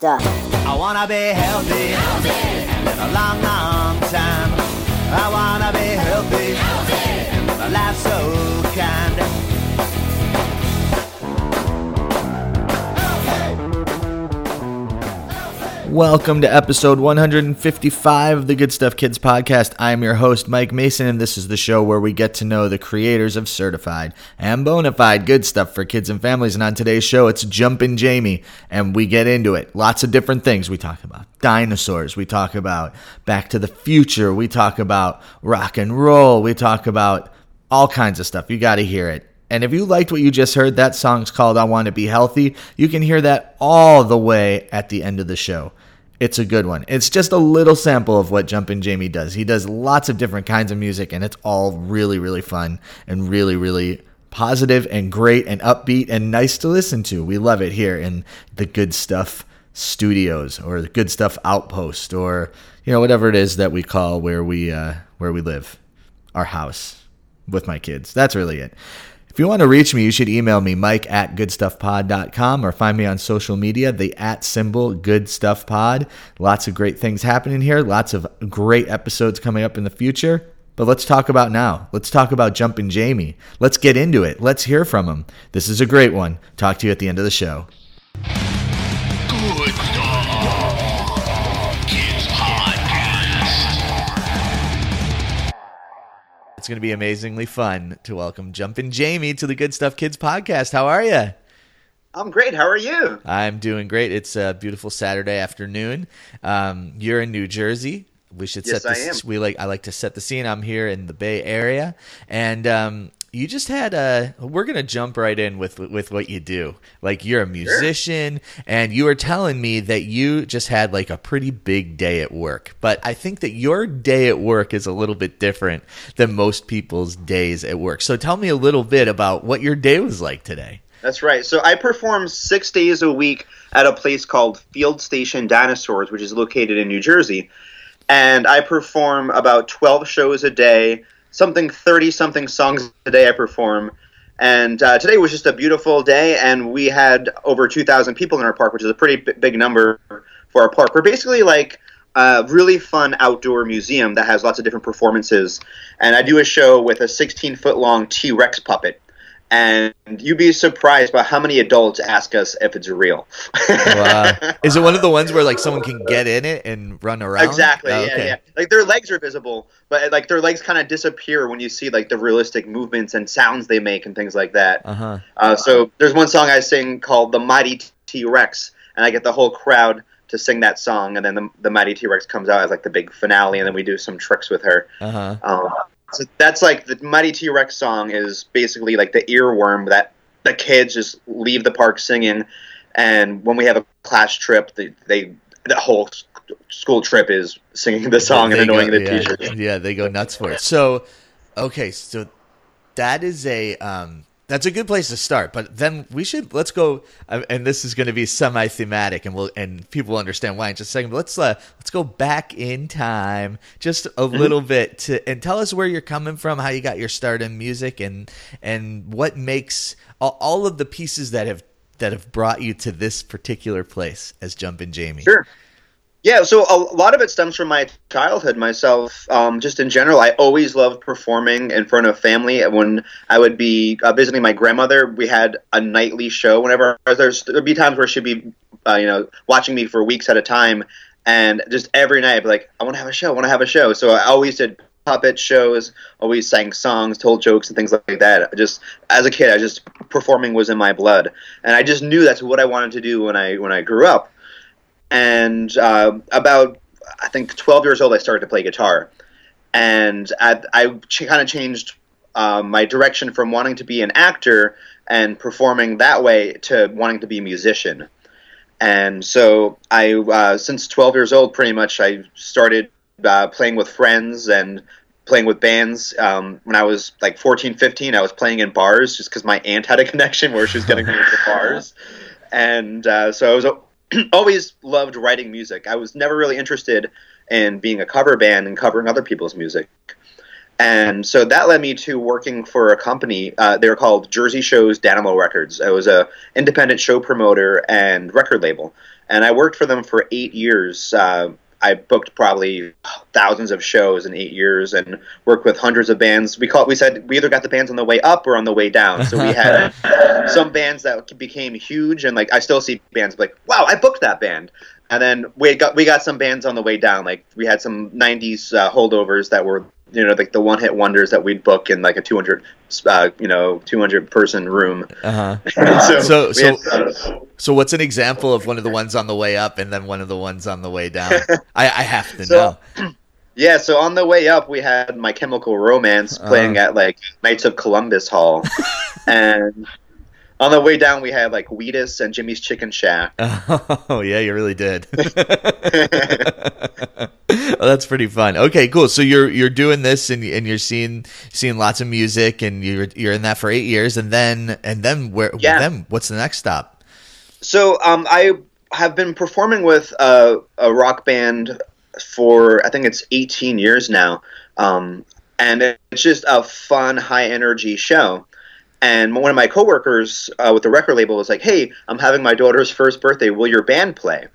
I wanna be healthy, live a long, long time. I wanna be healthy, and live so kind. Welcome to episode 155 of the Good Stuff Kids podcast. I'm your host, Mike Mason, and this is the show where we get to know the creators of certified and bona fide good stuff for kids and families. And on today's show, it's Jumpin' Jamie, and we get into it. Lots of different things. We talk about dinosaurs, we talk about Back to the Future, we talk about rock and roll, we talk about all kinds of stuff. You got to hear it. And if you liked what you just heard, that song's called I Want to Be Healthy. You can hear that all the way at the end of the show. It's a good one. It's just a little sample of what Jumpin' Jamie does. He does lots of different kinds of music, and it's all really, really fun and really, really positive and great and upbeat and nice to listen to. We love it here in the Good Stuff Studios or the Good Stuff Outpost or you know whatever it is that we call where we uh, where we live, our house with my kids. That's really it. If you want to reach me, you should email me, mike at goodstuffpod.com, or find me on social media, the at symbol goodstuffpod. Lots of great things happening here, lots of great episodes coming up in the future. But let's talk about now. Let's talk about Jumpin' Jamie. Let's get into it. Let's hear from him. This is a great one. Talk to you at the end of the show. Good stuff. It's going to be amazingly fun to welcome Jumpin' Jamie to the Good Stuff Kids podcast. How are you? I'm great. How are you? I'm doing great. It's a beautiful Saturday afternoon. Um, you're in New Jersey. We should Yes, set I this. am. We like. I like to set the scene. I'm here in the Bay Area, and um, you just had a. We're gonna jump right in with with what you do. Like you're a musician, and you were telling me that you just had like a pretty big day at work. But I think that your day at work is a little bit different than most people's days at work. So tell me a little bit about what your day was like today. That's right. So I perform six days a week at a place called Field Station Dinosaurs, which is located in New Jersey. And I perform about 12 shows a day, something 30 something songs a day I perform. And uh, today was just a beautiful day, and we had over 2,000 people in our park, which is a pretty b- big number for our park. We're basically like a really fun outdoor museum that has lots of different performances. And I do a show with a 16 foot long T Rex puppet. And you'd be surprised by how many adults ask us if it's real. Wow. Is it one of the ones where like someone can get in it and run around? Exactly. Oh, yeah, okay. yeah. Like their legs are visible, but like their legs kind of disappear when you see like the realistic movements and sounds they make and things like that. Uh-huh. Uh, so there's one song I sing called "The Mighty T Rex," and I get the whole crowd to sing that song, and then the, the Mighty T Rex comes out as like the big finale, and then we do some tricks with her. Uh-huh. Um, so that's like the Mighty T Rex song is basically like the earworm that the kids just leave the park singing, and when we have a class trip, they, they the whole school trip is singing the song and They annoying go- the yeah, teachers. Yeah, they go nuts for it. So, okay, so that is a um that's a good place to start, but then we should let's go uh, and this is going to be semi-thematic and we'll and people will understand why in just a second. But let's uh, let's go back in time just a Mm-hmm. little bit to and tell us where you're coming from, how you got your start in music and and what makes all, all of the pieces that have that have brought you to this particular place as Jumpin' Jamie. Sure. Yeah, so a lot of it stems from my childhood myself. Um, just in general, I always loved performing in front of family. When I would be uh, visiting my grandmother, we had a nightly show. Whenever there's there'd be times where she'd be, uh, you know, watching me for weeks at a time, and just every night, I'd be like, I want to have a show. I want to have a show. So I always did puppet shows, always sang songs, told jokes, and things like that. Just as a kid, I just performing was in my blood, and I just knew that's what I wanted to do when I when I grew up and uh, about I think 12 years old, I started to play guitar, and I, I ch- kind of changed um, my direction from wanting to be an actor and performing that way to wanting to be a musician. And so I, uh, since 12 years old, pretty much I started uh, playing with friends and playing with bands. Um, when I was like 14, 15, I was playing in bars just because my aunt had a connection where she was getting me into bars. And uh, so I was always loved writing music. I was never really interested in being a cover band and covering other people's music. And so that led me to working for a company. Uh, they were called Jersey Shows Dynamo Records. It was a independent show promoter and record label, and I worked for them for eight years. Uh, I booked probably thousands of shows in eight years and worked with hundreds of bands. We call we said we either got the bands on the way up or on the way down. So we had some bands that became huge, and like I still see bands like, wow, I booked that band. And then we got we got some bands on the way down. Like we had some '90s uh, holdovers that were you know like the one hit wonders that we'd book in like a 200 uh, you know 200 person room. Uh-huh. so So so had, so what's an example of one of the ones on the way up and then one of the ones on the way down? I, I have to So- know. Yeah, so on the way up, we had My Chemical Romance playing Uh-huh. at like Knights of Columbus Hall, and on the way down, we had like Wheatus and Jimmy's Chicken Shack. Oh yeah, you really did. oh, that's pretty fun. Okay, cool. So you're you're doing this and and you're seeing seeing lots of music and you're you're in that for eight years and then and then where Yeah. then what's the next stop? So um, I have been performing with a, a rock band for I think it's 18 years now, um, and it's just a fun, high energy show. And one of my coworkers uh, with the record label was like, "Hey, I'm having my daughter's first birthday. Will your band play?"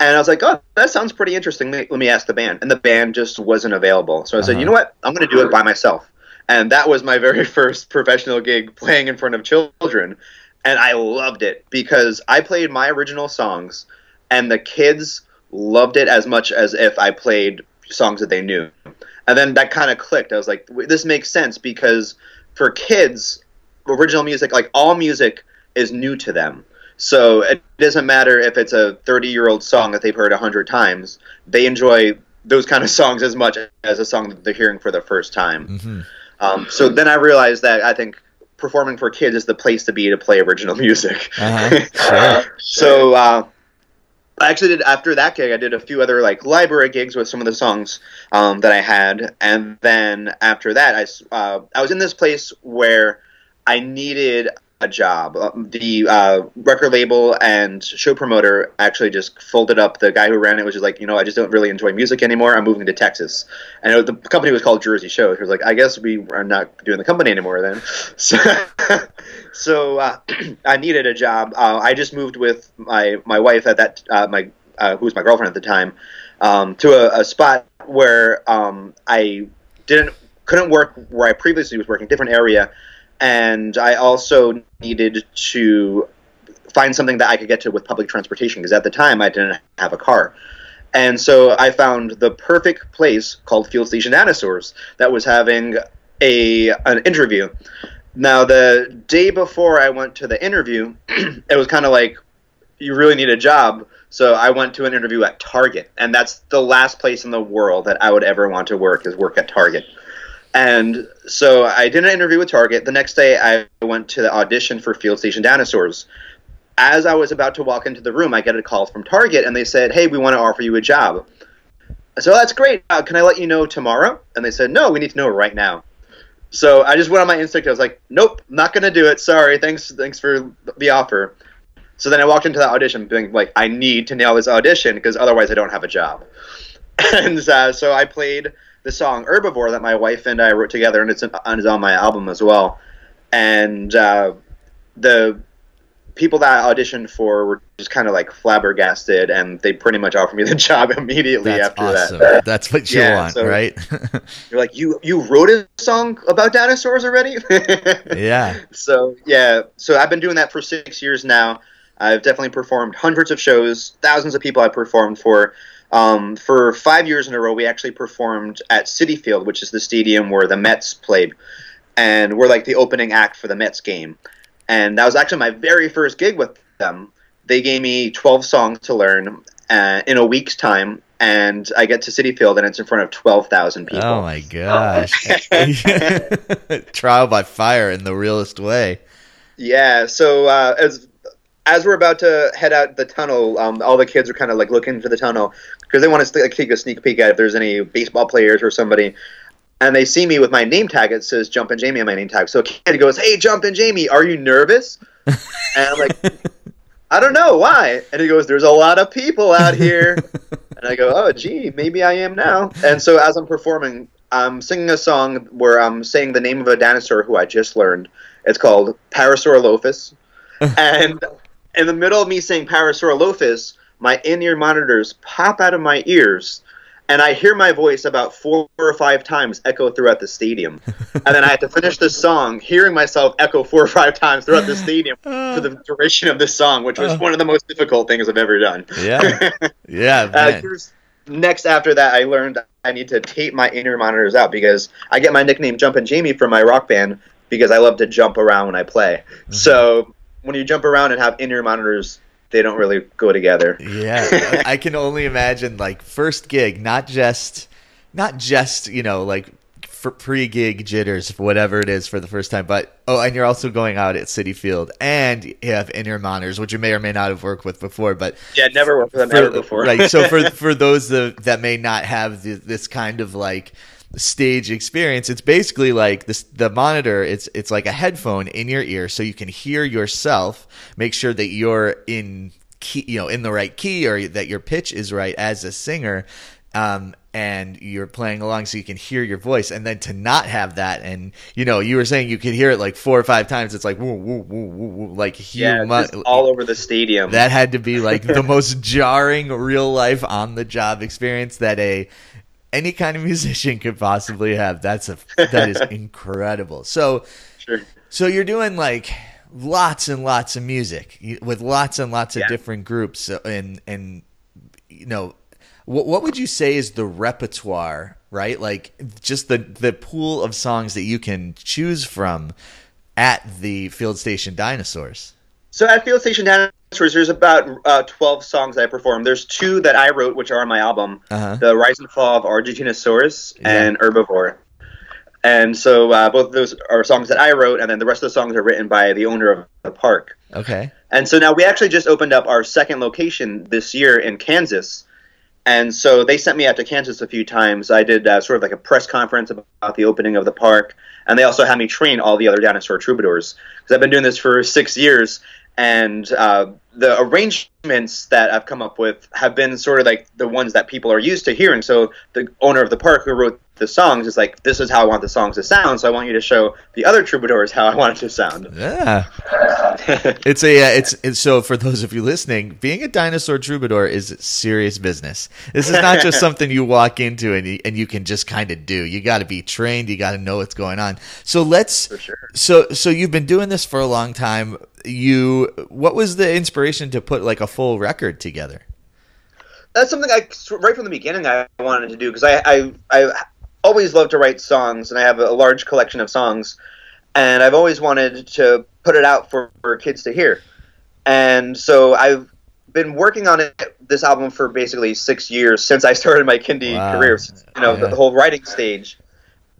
And I was like, "Oh, that sounds pretty interesting. Let me, ask the band." And the band just wasn't available. So I said, Uh-huh. "You know what? I'm going to do it by myself." And that was my very first professional gig playing in front of children. And I loved it because I played my original songs and the kids loved it as much as if I played songs that they knew. And then that kind of clicked. I was like, this makes sense because for kids, original music, like all music, is new to them. So it doesn't matter if it's a 30 year old song that they've heard a hundred times. They enjoy those kind of songs as much as a song that they're hearing for the first time. Mhm. Um, so then I realized that I think performing for kids is the place to be to play original music. Uh-huh. Sure. so uh, I actually did after that gig. I did a few other like library gigs with some of the songs um, that I had, and then after that, I uh, I was in this place where I needed a job. Uh, The uh, record label and show promoter actually just folded up. The guy who ran it was just like, you know, I just don't really enjoy music anymore. I'm moving to Texas, and the company was called Jersey Show. He was like, I guess we are not doing the company anymore then. So, so uh, I needed a job. Uh, I just moved with my my wife at that uh, my uh, who was my girlfriend at the time um, to a, a spot where um, I didn't couldn't work where I previously was working, different area, and I also needed to find something that I could get to with public transportation because at the time I didn't have a car. And so I found the perfect place called Field Station Dinosaurs that was having a an interview. Now the day before I went to the interview, it was kind of like you really need a job. So I went to an interview at Target, and that's the last place in the world that I would ever want to work is work at Target. And so I did an interview with Target. The next day, I went to the audition for Field Station Dinosaurs. As I was about to walk into the room, I get a call from Target, and they said, "Hey, we want to offer you a job." "Oh, "That's great. Uh, can I let you know tomorrow?" And they said, "No, we need to know right now." So I just went on my instinct. I was like, "Nope, not going to do it. Sorry. Thanks, thanks for the offer." So then I walked into the audition, being like, "I need to nail this audition because otherwise I don't have a job." and uh, so I played the song "Herbivore" that my wife and I wrote together, and it's, and it's on my album as well. And uh, the people that I auditioned for were just kind of like flabbergasted, and they pretty much offered me the job immediately That's after awesome. that. That's what you Yeah, want, so- right? You're like, you you wrote a song about dinosaurs already? yeah. So yeah, so I've been doing that for six years now. I've definitely performed hundreds of shows, thousands of people I've performed for. Um, for five years in a row, we actually performed at Citi Field, which is the stadium where the Mets played, and we're like the opening act for the Mets game. And that was actually my very first gig with them. They gave me 12 songs to learn uh, in a week's time, and I get to Citi Field, and it's in front of 12,000 people. Oh my gosh. Trial by fire in the realest way. Yeah. So uh, as as we're about to head out the tunnel, um, all the kids are kind of like looking into the tunnel because they want to like, take a sneak peek at if there's any baseball players or somebody. And they see me with my name tag. It says Jumpin' Jamie on my name tag. So a kid goes, "Hey, Jumpin' Jamie, are you nervous?" and I'm like, "I don't know why." And he goes, "There's a lot of people out here." and I go, "Oh, gee, maybe I am now." And so as I'm performing, I'm singing a song where I'm saying the name of a dinosaur who I just learned. It's called Parasaurolophus. and in the middle of me saying Parasaurolophus, my in-ear monitors pop out of my ears, and I hear my voice about four or five times echo throughout the stadium. and then I have to finish the song, hearing myself echo four or five times throughout the stadium for the duration of this song, which was one of the most difficult things I've ever done. Yeah. Yeah, Uh, next after that, I learned I need to tape my in-ear monitors out because I get my nickname Jumpin' Jamie from my rock band because I love to jump around when I play. Mm-hmm. So when you jump around and have in-ear monitors, they don't really go together. Yeah, I can only imagine like first gig, not just, not just you know like for pre-gig jitters, whatever it is for the first time, but oh, and you're also going out at Citi Field and you have in-ear monitors, which you may or may not have worked with before, but Yeah, never worked with them for- ever before. right. So for for those that, that may not have the, this kind of like stage experience, it's basically like this the monitor. It's it's like a headphone in your ear, so you can hear yourself. Make sure that you're in key, you know, in the right key, or that your pitch is right as a singer. Um, and you're playing along so you can hear your voice and then to not have that and you know you were saying you could hear it like four or five times it's like woo woo woo woo, woo like yeah, all over the stadium. that had to be like the most jarring real life on the job experience that a any kind of musician could possibly have. That's a that is incredible. So sure. so you're doing like lots and lots of music with lots and lots of different groups uh, and and you know what what would you say is the repertoire, right? Like just the the pool of songs that you can choose from at the Field Station Dinosaurs. So at Field Station Dinosaurs, there's about uh, 12 songs I perform. There's two that I wrote, which are on my album Uh-huh. The Rise and Fall of Argentinosaurus Yeah. and Herbivore. And so uh, both of those are songs that I wrote, and then the rest of the songs are written by the owner of the park. Okay. And so now we actually just opened up our second location this year in Kansas. And so they sent me out to Kansas a few times. I did uh, sort of like a press conference about the opening of the park. And they also had me train all the other dinosaur troubadours. Because I've been doing this for six years. And uh, the arrangements that I've come up with have been sort of like the ones that people are used to hearing. So the owner of the park who wrote the songs is like, this is how I want the songs to sound. So I want you to show the other troubadours how I want it to sound. Yeah. It's a uh, it's, it's so for those of you listening, being a dinosaur troubadour is serious business. This is not just something you walk into and you, and you can just kind of do. You got to be trained. You got to know what's going on. So let's. Sure. So so you've been doing this for a long time. You what was the inspiration to put like a full record together? that's something I right from the beginning I wanted to do because I, I I always loved to write songs and I have a large collection of songs and I've always wanted to put it out for, for kids to hear and so I've been working on it this album for basically six years since I started my kindie Wow. career you know the, Yeah. the whole writing stage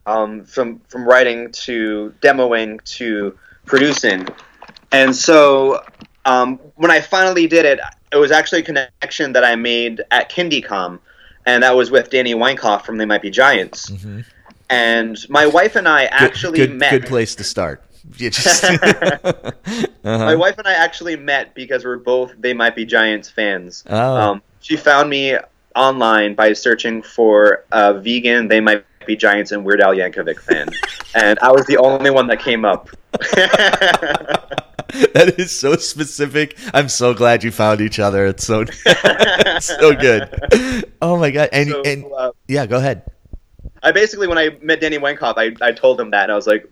um, from from writing to demoing to producing and so um, when I finally did it, it was actually a connection that I made at KindieComm, and that was with Danny Weinkauf from They Might Be Giants. Mhm. And my wife and I actually good, met. Good place to start. Just- My Uh-huh. wife and I actually met because we're both They Might Be Giants fans. Oh. Um, she found me online by searching for a vegan They Might Be Giants and Weird Al Yankovic fan, and I was the only one that came up. that is so specific. I'm so glad you found each other. It's so it's so good. Oh my god! And So, and uh, yeah, go ahead. I basically, when I met Danny Weinkauf, I, I told him that, and I was like,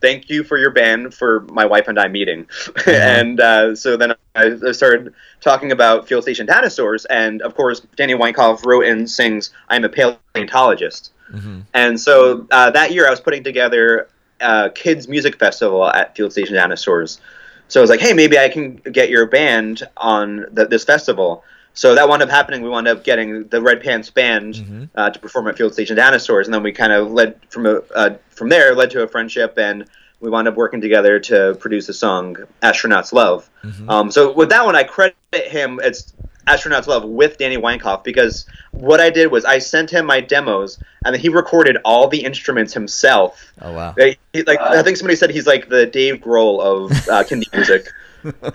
"Thank you for your band for my wife and I meeting." and uh, so then I started talking about Field Station Dinosaurs, and of course, Danny Weinkauf wrote and sings "I'm a paleontologist." Mhm. And so uh, that year, I was putting together a kids music festival at Field Station Dinosaurs. So I was like, "Hey, maybe I can get your band on the, this festival." So that wound up happening. We wound up getting the Red Pants Band Mhm. uh, to perform at Field Station Dinosaurs, and then we kind of led from a uh, from there led to a friendship, and we wound up working together to produce the song "Astronauts Love." Mhm. Um, so with that one, I credit him. It's "Astronauts Love" with Danny Weinkauf because what I did was I sent him my demos, and he recorded all the instruments himself. Oh wow. He- like I think somebody said he's like the Dave Grohl of uh, Kindie music.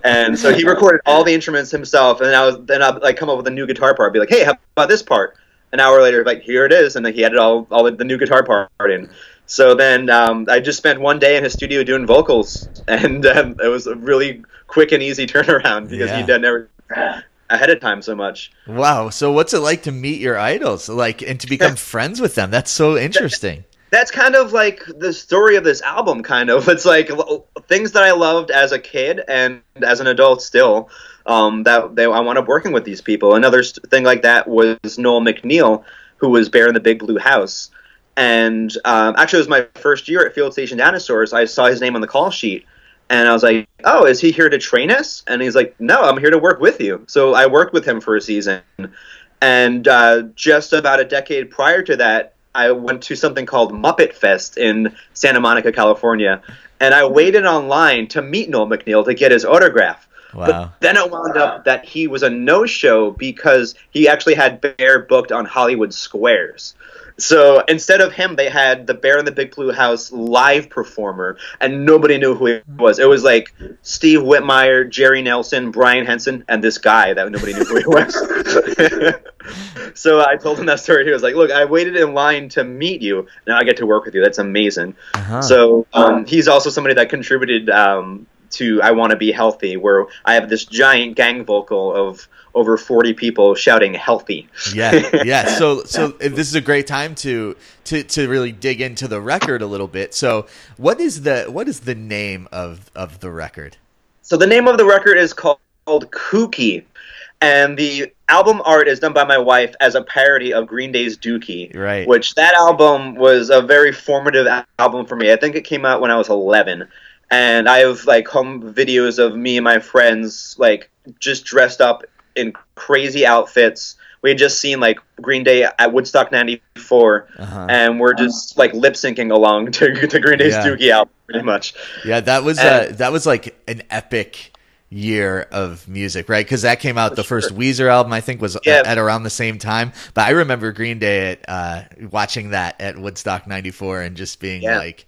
and so he recorded all the instruments himself, and then I was then I'd like come up with a new guitar part, be like, "Hey, how about this part?" An hour later, like here it is, and then he added all all the new guitar part in. So then um, I just spent one day in his studio doing vocals, and um, it was a really quick and easy turnaround because Yeah. he'd done everything ahead of time so much. Wow. So what's it like to meet your idols, like, and to become friends with them? That's so interesting. that's kind of like the story of this album kind of it's like things that i loved as a kid and as an adult still um, that they, i wound up working with these people another thing like that was noel macneal who was bear in the big blue house and um, actually it was my first year at field station dinosaurs i saw his name on the call sheet and i was like oh is he here to train us and he's like no i'm here to work with you so i worked with him for a season and uh, just about a decade prior to that, I went to something called Muppet Fest in Santa Monica, California, and I waited online to meet Noel MacNeal to get his autograph. Wow. But then it wound up that he was a no-show because he actually had Bear booked on Hollywood Squares. So instead of him, they had the Bear in the Big Blue House live performer, and nobody knew who he was. It was like Steve Whitmire, Jerry Nelson, Brian Henson, and this guy that nobody knew who he was. so I told him that story. He was like, "Look, I waited in line to meet you. Now I get to work with you. That's amazing." Uh-huh. So um, he's also somebody that contributed um, to "I Want to Be Healthy," where I have this giant gang vocal of over forty people shouting "healthy." yeah, yeah. So, so this is a great time to to to really dig into the record a little bit. So, what is the what is the name of of the record? So the name of the record is called Kookie, and the album art is done by my wife as a parody of Green Day's Dookie. Right. Which that album was a very formative album for me. I think it came out when I was 11, and I have like home videos of me and my friends like just dressed up in crazy outfits. We had just seen like Green Day at Woodstock '94, Uh-huh. and we're just like lip syncing along to, to Green Day's Yeah. Dookie album, pretty much. Yeah, that was uh, that was like an epic year of music, right? Because that came out the first Weezer album, I think, was Yeah. at around the same time. But I remember Green Day at uh, watching that at Woodstock '94 and just being Yeah. like,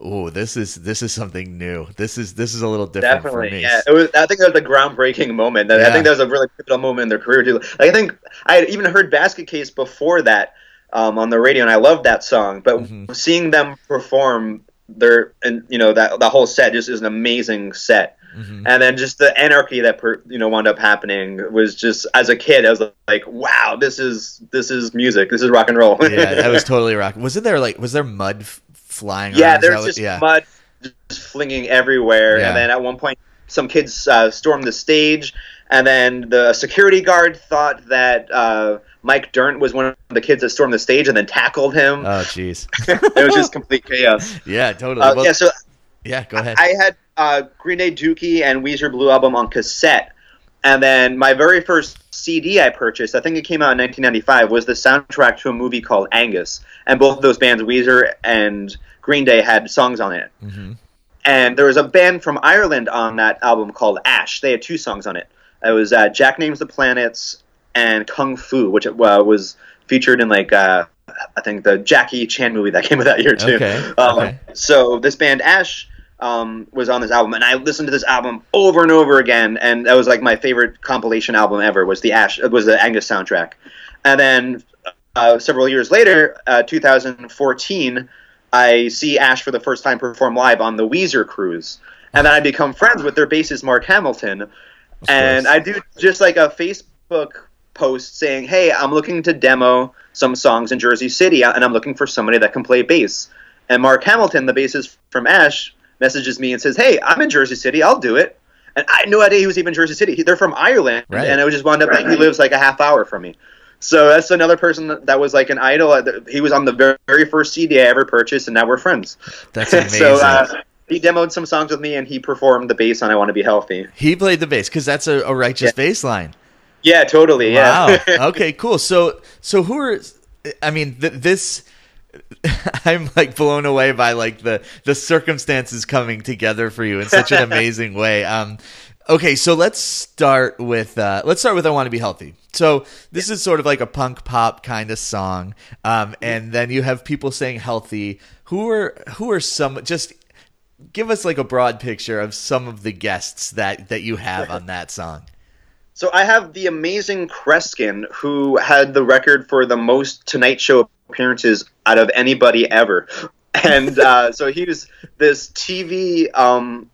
"Oh, this is this is something new. This is this is a little different for Definitely, me." yeah. It was. I think that was a groundbreaking moment. I Yeah. think that was a really pivotal moment in their career too. Like, I think I had even heard Basket Case before that um, on the radio, and I loved that song. But Mm-hmm. seeing them perform their, and you know that the whole set just is an amazing set. Mm-hmm. And then just the anarchy that per, you know wound up happening was just as a kid, I was like, "Wow, this is this is music. This is rock and roll." yeah, that was totally rock. Wasn't there like was there mud f- flying? Yeah, around? There's just yeah. mud just flinging everywhere. Yeah. And then at one point, some kids uh, stormed the stage, and then the security guard thought that uh, Mike Dirnt was one of the kids that stormed the stage, and then tackled him. Oh, jeez. it was just complete chaos. Yeah, totally. Uh, Well, yeah, so yeah, go ahead. I had uh, Green Day Dookie and Weezer Blue album on cassette. And then my very first CD I purchased, I think it came out in 1995, was the soundtrack to a movie called Angus. And both of those bands, Weezer and Green Day, had songs on it. Mhm. And there was a band from Ireland on that album called Ash. They had two songs on it. It was uh, Jack Names the Planets and Kung Fu, which uh, was featured in like uh, I think the Jackie Chan movie that came out that year too. Okay, Um, okay. So this band Ash um, was on this album, and I listened to this album over and over again, and that was like my favorite compilation album ever. Was the Ash? It was the Angus soundtrack, and then uh, several years later, uh, 2014, I see Ash for the first time perform live on the Weezer cruise, and then I become friends with their bassist Mark Hamilton, and course. I do just like a Facebook post saying, "Hey, I'm looking to demo some songs in Jersey City, and I'm looking for somebody that can play bass." And Mark Hamilton, the bassist from Ash, messages me and says, "Hey, I'm in Jersey City. I'll do it." And I had no idea he was even in Jersey City. He- They're from Ireland, Right. and I just wound up that he lives like a half hour from me. So that's another person that, that was like an idol. He was on the very, very first CD I ever purchased, and now we're friends. That's amazing. so uh, he demoed some songs with me, and he performed the bass on "I Want to Be Healthy." he played the bass because that's a, a righteous bass line. Yeah, totally. Yeah. Wow. okay, cool. So, so who are? I mean, th- this. I'm like blown away by like the the circumstances coming together for you in such an amazing way. Um, okay, so let's start with uh, let's start with "I Want to Be Healthy." So this is sort of like a punk pop kind of song, um, and then you have people saying "healthy." Who are who are some just give us like a broad picture of some of the guests that that you have on that song. So I have the amazing Kreskin, who had the record for the most Tonight Show appearances out of anybody ever, and uh, so he was this TV. Um,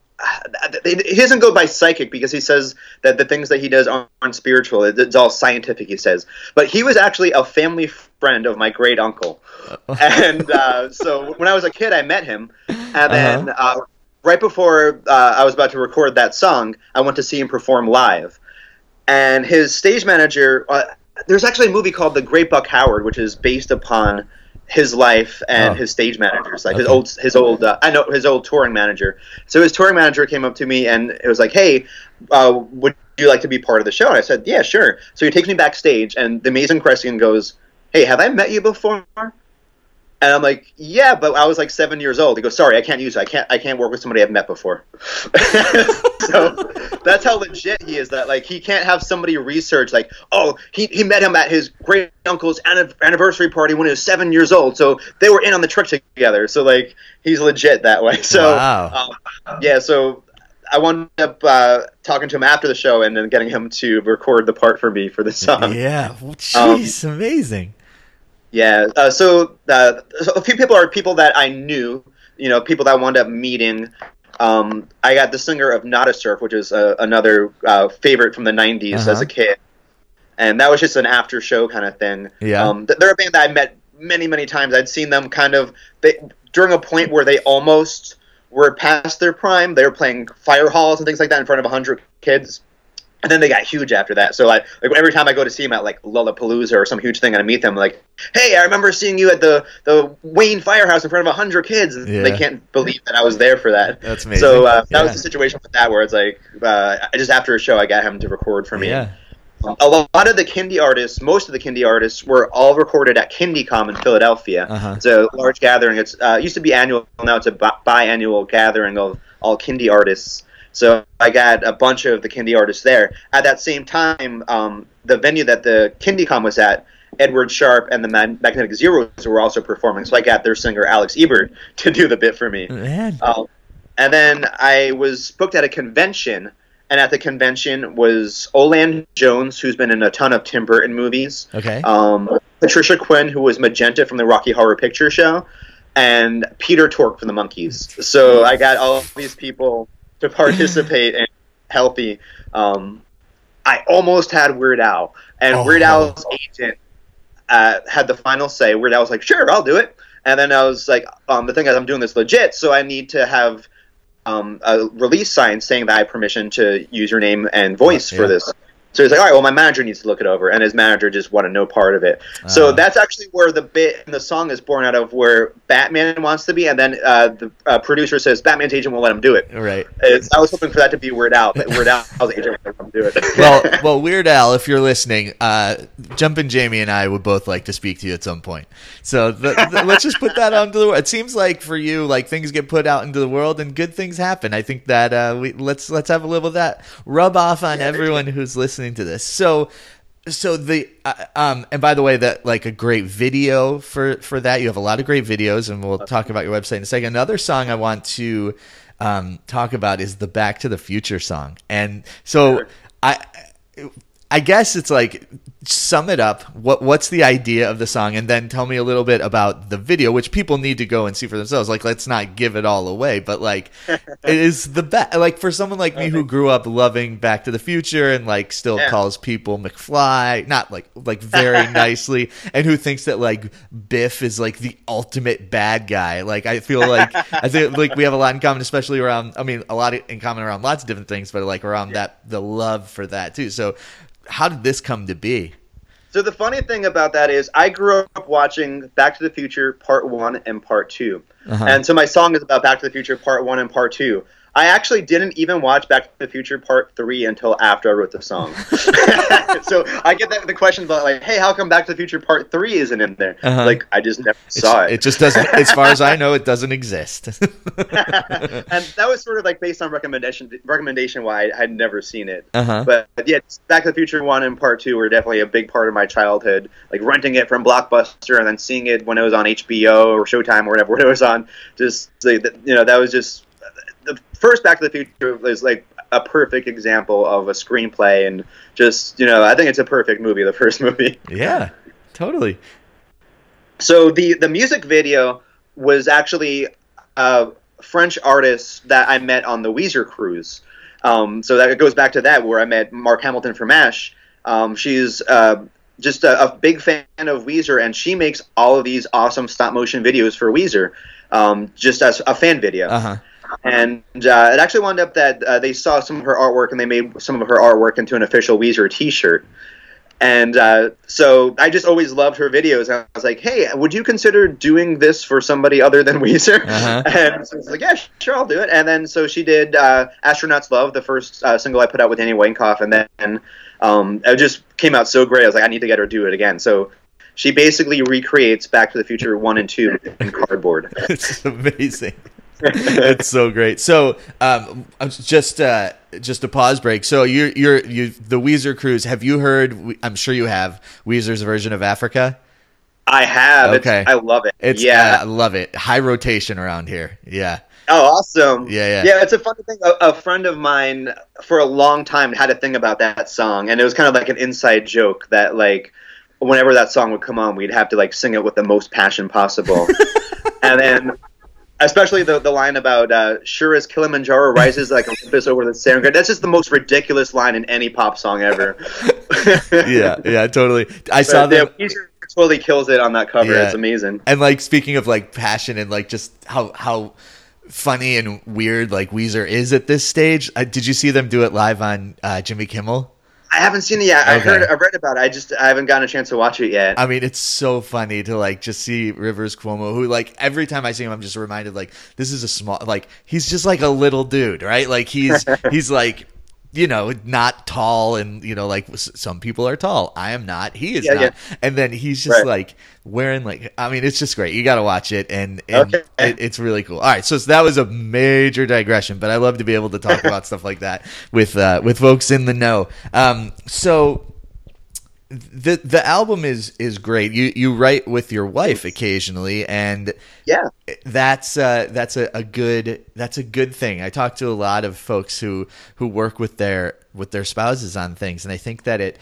he doesn't go by psychic because he says that the things that he does aren't spiritual. It's all scientific, he says. But he was actually a family friend of my great uncle, and uh, so when I was a kid, I met him, and then uh, right before uh, I was about to record that song, I went to see him perform live and his stage manager. There's actually a movie called The Great Buck Howard, which is based upon his life and Oh. his stage managers, like his old his old uh, I know his old touring manager. So his touring manager came up to me and it was like, "Hey, uh, would you like to be part of the show?" And I said, "Yeah, sure." So he takes me backstage, and the amazing Kreskin goes, "Hey, have I met you before?" And I'm like, yeah, but I was like seven years old. He goes, sorry, I can't use it. I can't. I can't work with somebody I've met before. so that's how legit he is. That like he can't have somebody research like, oh, he, he met him at his great uncle's anniversary party when he was seven years old. So they were in on the trick together. So like he's legit that way. So Wow. um, yeah. So I wound up uh, talking to him after the show and then getting him to record the part for me for the song. yeah. Jeez, amazing. Yeah. Uh, so, uh, so a few people are people that I knew. You know, people that I wound up meeting. Um, I got the singer of Nada Surf, which is uh, another uh, favorite from the '90s Uh-huh. as a kid, and that was just an after show kind of thing. Yeah. Um, they're a band that I met many, many times. I'd seen them kind of they, during a point where they almost were past their prime. They were playing fire halls and things like that in front of hundred kids. And then they got huge after that. So like, like every time I go to see them at like Lollapalooza or some huge thing, and I meet them, like, hey, I remember seeing you at the the Wayne Firehouse in front of hundred kids. And Yeah. They can't believe that I was there for that. That's amazing. So uh, that Yeah. was the situation with that, where it's like, uh, just after a show, I got him to record for me. Yeah. A lot of the Kindie artists, most of the Kindie artists, were all recorded at KindieComm in Philadelphia. Uh-huh. It's a large gathering. It's uh, it used to be annual, now it's a bi- biannual gathering of all Kindie artists. So I got a bunch of the Kindie artists there. At that same time, um, the venue that the KindieComm was at, Edward Sharpe and the Mag- Magnetic Zeros were also performing. So I got their singer Alex Ebert to do the bit for me. Um, and then I was booked at a convention, and at the convention was O-Lan Jones, who's been in a ton of Tim Burton movies. Okay. Um, Patricia Quinn, who was Magenta from the Rocky Horror Picture Show, and Peter Tork from the Monkees. So I got all these people to participate and healthy. Um, I almost had Weird Al, and Oh. Weird Al's agent uh, had the final say. Weird Al was like, "Sure, I'll do it." And then I was like, um, "The thing is, I'm doing this legit, so I need to have um, a release sign saying that I have permission to use your name and voice Yeah. for this." So he's like, "All right, well, my manager needs to look it over," and his manager just wanted no part of it. so Ah. that's actually where the bit in the song is born out of, where Batman wants to be, and then uh, the uh, producer says Batman's agent won't let him do it. Right. It's, I was hoping for that to be Weird Al, but Weird Al's agent won't let him do it. Well, well, Weird Al, if you're listening, uh, Jumpin' Jamie and I would both like to speak to you at some point. So th- th- let's just put that onto the world. It seems like for you, like things get put out into the world and good things happen. I think that uh, we let's let's have a little of that rub off on everyone who's listening to this. So. So the uh, um and by the way that like a great video for for that you have a lot of great videos and we'll talk about your website in a second. Another song I want to um talk about is the Back to the Future song. And so. I I guess it's like sum it up. What what's the idea of the song, and then tell me a little bit about the video, which people need to go and see for themselves. Like, let's not give it all away, but like, it is the best. Like for someone like me who uh-huh. grew up loving Back to the Future and like still Yeah. calls people McFly, not like like very nicely, and who thinks that like Biff is like the ultimate bad guy. Like I feel like I think like we have a lot in common, especially around. I mean, a lot in common around lots of different things, but like around that the love for that too. So, how did this come to be? So the funny thing about that is, I grew up watching Back to the Future Part One and Part 2 Uh-huh. and so my song is about Back to the Future Part One and Part Two. I actually didn't even watch Back to the Future Part Three until after I wrote the song. so I get that the question about like, hey, how come Back to the Future Part Three isn't in there? Uh-huh. Like I just never It's- saw it. It just doesn't. As far as I know, it doesn't exist. and that was sort of like based on recommendation recommendation why I had never seen it. Uh-huh. But yeah, Back to the Future one and part two were definitely a big part of my childhood. Like renting it from Blockbuster and then seeing it when it was on HBO or Showtime or whatever when it was on. Just like, you know, that was just the first Back to the Future is like a perfect example of a screenplay and just you know I think it's a perfect movie. The first movie. Yeah, totally. So the the music video was actually a French artist that I met on the Weezer cruise. Um, so that goes back to that where I met Mark Hamilton from Ash. Um, she's uh, just a, a, big fan of Weezer, and she makes all of these awesome stop motion videos for Weezer, um, just as a fan video. Uh-huh. And uh, it actually wound up that uh, they saw some of her artwork and they made some of her artwork into an official Weezer T-shirt. And uh, so I just always loved her videos. I was like, "Hey, would you consider doing this for somebody other than Weezer?" Uh-huh. And so I was like, "Yeah, sure, I'll do it." And then so she did uh, "Astronauts Love," the first uh, single I put out with Danny Weinkauf, and then um, it just came out so great. I was like, "I need to get her to do it again." So she basically recreates Back to the Future one and two in cardboard. it's amazing. It's so great. So, um, just uh, just a pause break. So, you're you're you the Weezer cruise. Have you heard? I'm sure you have Weezer's version of Africa. I have. Okay, it's, I love it. It's yeah, I love it. High rotation around here. Yeah. Oh, awesome! Yeah, yeah, yeah. It's a funny thing. A, a, friend of mine for a long time had a thing about that song, and it was kind of like an inside joke that like whenever that song would come on, we'd have to like sing it with the most passion possible, and then especially the the line about uh, "Sure as Kilimanjaro rises like Olympus over the Serengeti." That's just the most ridiculous line in any pop song ever. yeah, yeah, totally. I but, saw that. Yeah, totally kills it on that cover. Yeah. It's amazing. And like speaking of like passion and like just how how funny and weird like Weezer is at this stage. Uh, did you see them do it live on uh, Jimmy Kimmel? I haven't seen it yet. I heard, I read about it. I just, I haven't gotten a chance to watch it yet. I mean, it's so funny to like just see Rivers Cuomo, who like every time I see him, I'm just reminded like this is a small, like he's just like a little dude, right? Like he's, he's like you know, not tall and, you know, like some people are tall. I am not. He is yeah, not. Yeah. And then he's just right. like wearing like, I mean, it's just great. You got to watch it and, and okay. it, it's really cool. All right. So, so, that was a major digression, but I love to be able to talk about stuff like that with, uh, with folks in the know. Um, so the the album is is great. You you write with your wife occasionally, and yeah, that's uh, that's a, a good that's a good thing. I talk to a lot of folks who who work with their with their spouses on things, and I think that it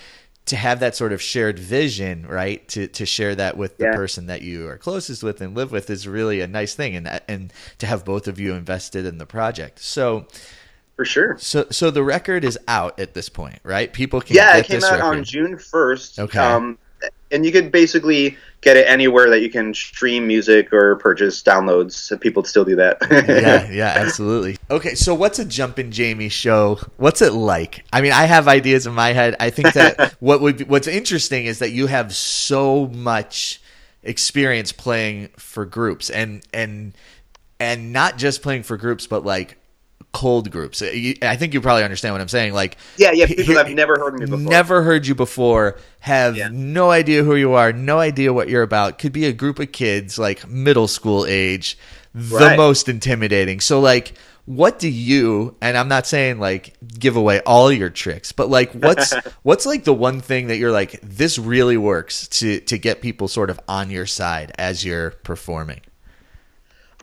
to have that sort of shared vision, right? To to share that with the yeah. person that you are closest with and live with is really a nice thing, and and to have both of you invested in the project. So for sure. So, so the record is out at this point, right? People can. Yeah, it came out record. on June first. Okay. Um, and you could basically get it anywhere that you can stream music or purchase downloads. So people still do that. yeah, yeah, absolutely. Okay, so what's a Jumpin' Jamie show? What's it like? I mean, I have ideas in my head. I think that what would be, what's interesting is that you have so much experience playing for groups and and and not just playing for groups, but like cold groups. Uh, I think you probably understand what I'm saying. Like, yeah, yeah, people have never heard me before, never heard you before, have yeah. no idea who you are, no idea what you're about. Could be a group of kids like middle school age, the right. most intimidating. So, like, what do you? And I'm not saying like give away all your tricks, but like, what's what's like the one thing that you're like this really works to to get people sort of on your side as you're performing.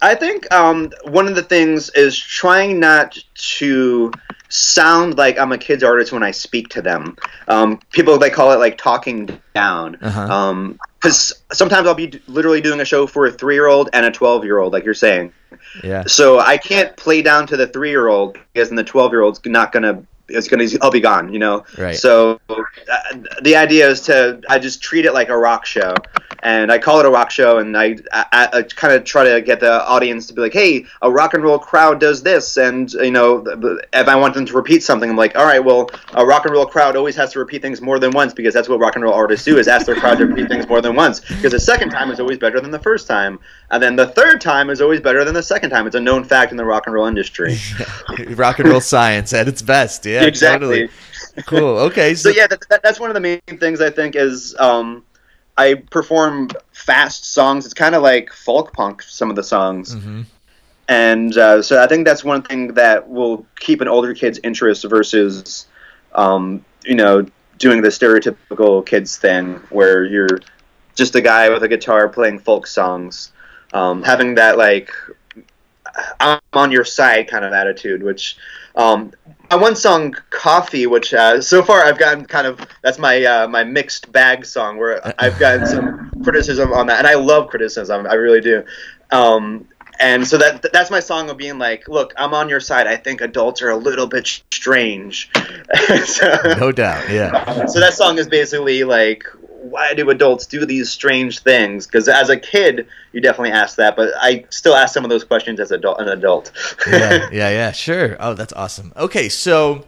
I think um, one of the things is trying not to sound like I'm a kid's artist when I speak to them. Um, people they call it like talking down. Because uh-huh. um, sometimes I'll be literally doing a show for a three year old and a twelve year old, like you're saying. Yeah. So I can't play down to the three year old because then the twelve year old's not gonna it's gonna I'll be gone, you know. Right. So uh, the idea is to I just treat it like a rock show, and I call it a rock show, and I, I, I kind of try to get the audience to be like, hey, a rock and roll crowd does this, and you know, if I want them to repeat something, I'm like, all right, well, a rock and roll crowd always has to repeat things more than once because that's what rock and roll artists do is ask their crowd to repeat things more than once because the second time is always better than the first time, and then the third time is always better than the second time. It's a known fact in the rock and roll industry. rock and roll science at its best. Yeah, exactly. Totally. Cool. Okay. So, so yeah, that, that, that's one of the main things I think is um, I perform fast songs. It's kind of like folk punk. Some of the songs. Mm-hmm. And uh, so I think that's one thing that will keep an older kid's interest versus, um, you know, doing the stereotypical kids thing where you're just a guy with a guitar playing folk songs, um, having that like I'm on your side kind of attitude, which Um, my one song, "Coffee," which uh, so far I've gotten kind of that's my uh, my mixed bag song where I've gotten some criticism on that, and I love criticism, I really do. Um, and so that that's my song of being like, look, I'm on your side. I think adults are a little bit strange. so, No doubt. Yeah. so that song is basically like why do adults do these strange things because as a kid you definitely ask that but i still ask some of those questions as adult, an adult yeah, yeah, yeah, sure. Oh, that's awesome. Okay, so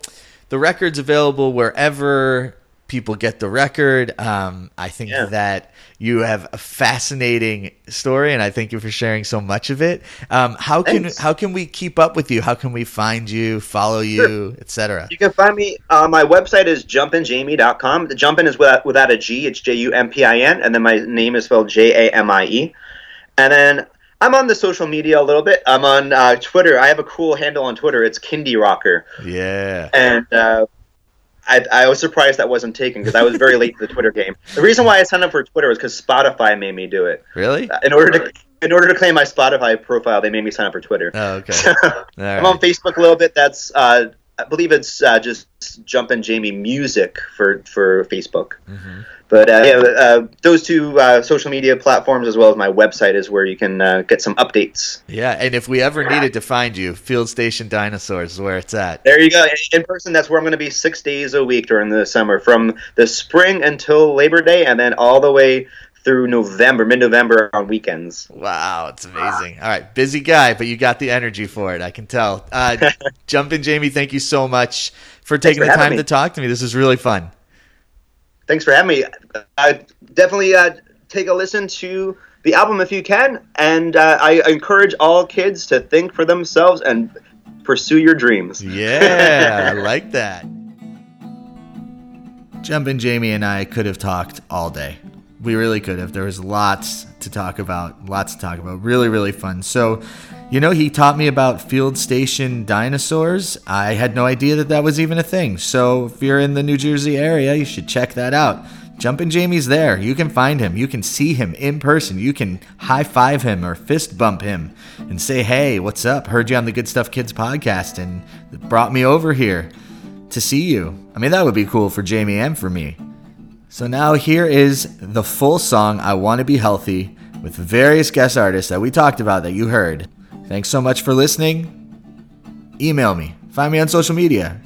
the record's available wherever people get the record. Um, I think Yeah. that you have a fascinating story, and I thank you for sharing so much of it. Um, how can how can we keep up with you? How can we find you, follow you, etc.? you can find me uh, my website is jumpinjamie.com the jumpin is without, without a g it's j-u-m-p-i-n and then my name is spelled j-a-m-i-e and then i'm on the social media a little bit i'm on uh, twitter i have a cool handle on twitter it's kindie rocker Yeah. and uh, I, I was surprised that wasn't taken because I was very late to the Twitter game. The reason why I signed up for Twitter was because Spotify made me do it. Really? In order to in order to claim my Spotify profile, they made me sign up for Twitter. Oh, okay. All I'm on. Facebook a little bit. That's uh, I believe it's uh, just Jumpin' Jamie Music for for Facebook. Mm-hmm. But uh, yeah, uh, those two uh, social media platforms, as well as my website, is where you can uh, get some updates. Yeah, and if we ever needed to find you, Field Station Dinosaurs is where it's at. There you go. In person, that's where I'm going to be six days a week during the summer, from the spring until Labor Day, and then all the way through November, mid-November on weekends. Wow, it's amazing. All right, busy guy, but you got the energy for it. I can tell. Uh, Jumpin' Jamie, thank you so much for taking for the time me. to talk to me. This is really fun. Thanks for having me. Uh, definitely uh, take a listen to the album if you can, and uh, I encourage all kids to think for themselves and pursue your dreams. Yeah, I like that. Jumpin' Jamie and I could have talked all day. We really could have. There was lots to talk about. Lots to talk about. Really, really fun. So, you know, he taught me about field station dinosaurs. I had no idea that that was even a thing. So, if you're in the New Jersey area, you should check that out. Jumpin' Jamie's there. You can find him. You can see him in person. You can high five him or fist bump him and say, hey, what's up? Heard you on the Good Stuff Kids podcast and brought me over here to see you. I mean, that would be cool for Jamie and for me. So now here is the full song, I Want to Be Healthy, with various guest artists that we talked about that you heard. Thanks so much for listening. Email me, find me on social media,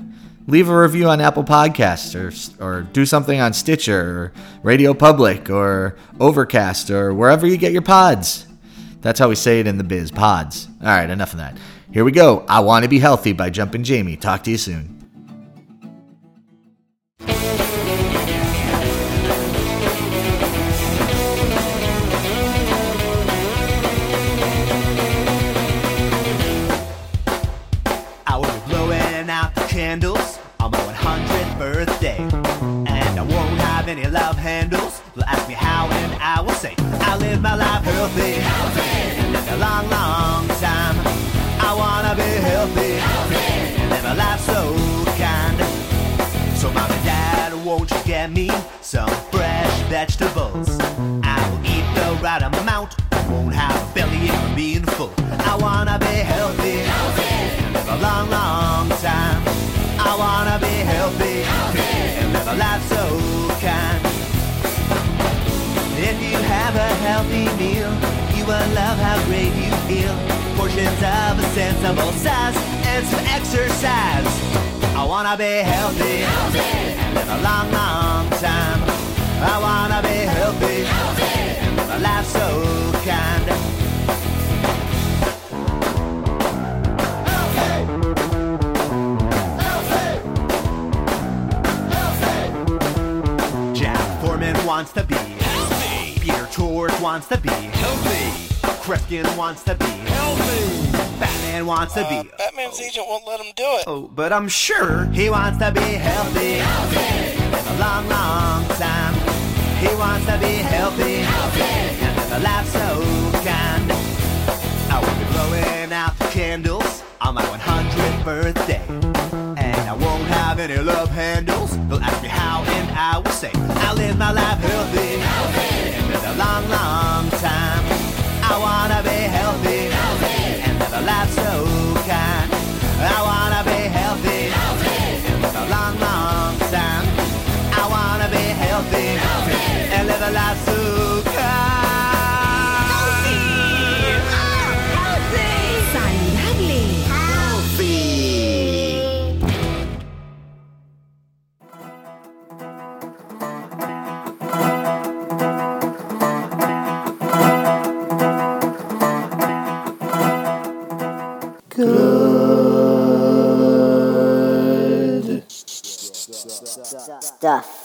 leave a review on Apple Podcasts, or, or do something on Stitcher, or Radio Public, or Overcast, or wherever you get your pods. That's how we say it in the biz, pods. All right, enough of that. Here we go. I Want to Be Healthy by Jumpin' Jamie. Talk to you soon. Won't any love handles. They'll ask me how, and I will say, I live my life healthy. And live a long, long time. I wanna be healthy. And live a life so kind. So, mom and dad, won't you get me some fresh vegetables? I will eat the right amount. Healthy meal, you will love how great you feel. Portions of a sensible size and some exercise. I wanna be healthy, and live a long, long time. I wanna be healthy, and live a life so kind. Jack Forman wants to be healthy. Wants to be healthy. Kreskin wants to be healthy. Batman wants to uh, be. Batman's agent won't let him do it. Oh, but I'm sure he wants to be healthy. Live a long, long time. He wants to be healthy. healthy. And live a life so kind. I will be blowing out the candles on my 100th birthday. And I won't have any love handles. They'll ask me how, and I will say, I live my life healthy. And stuff.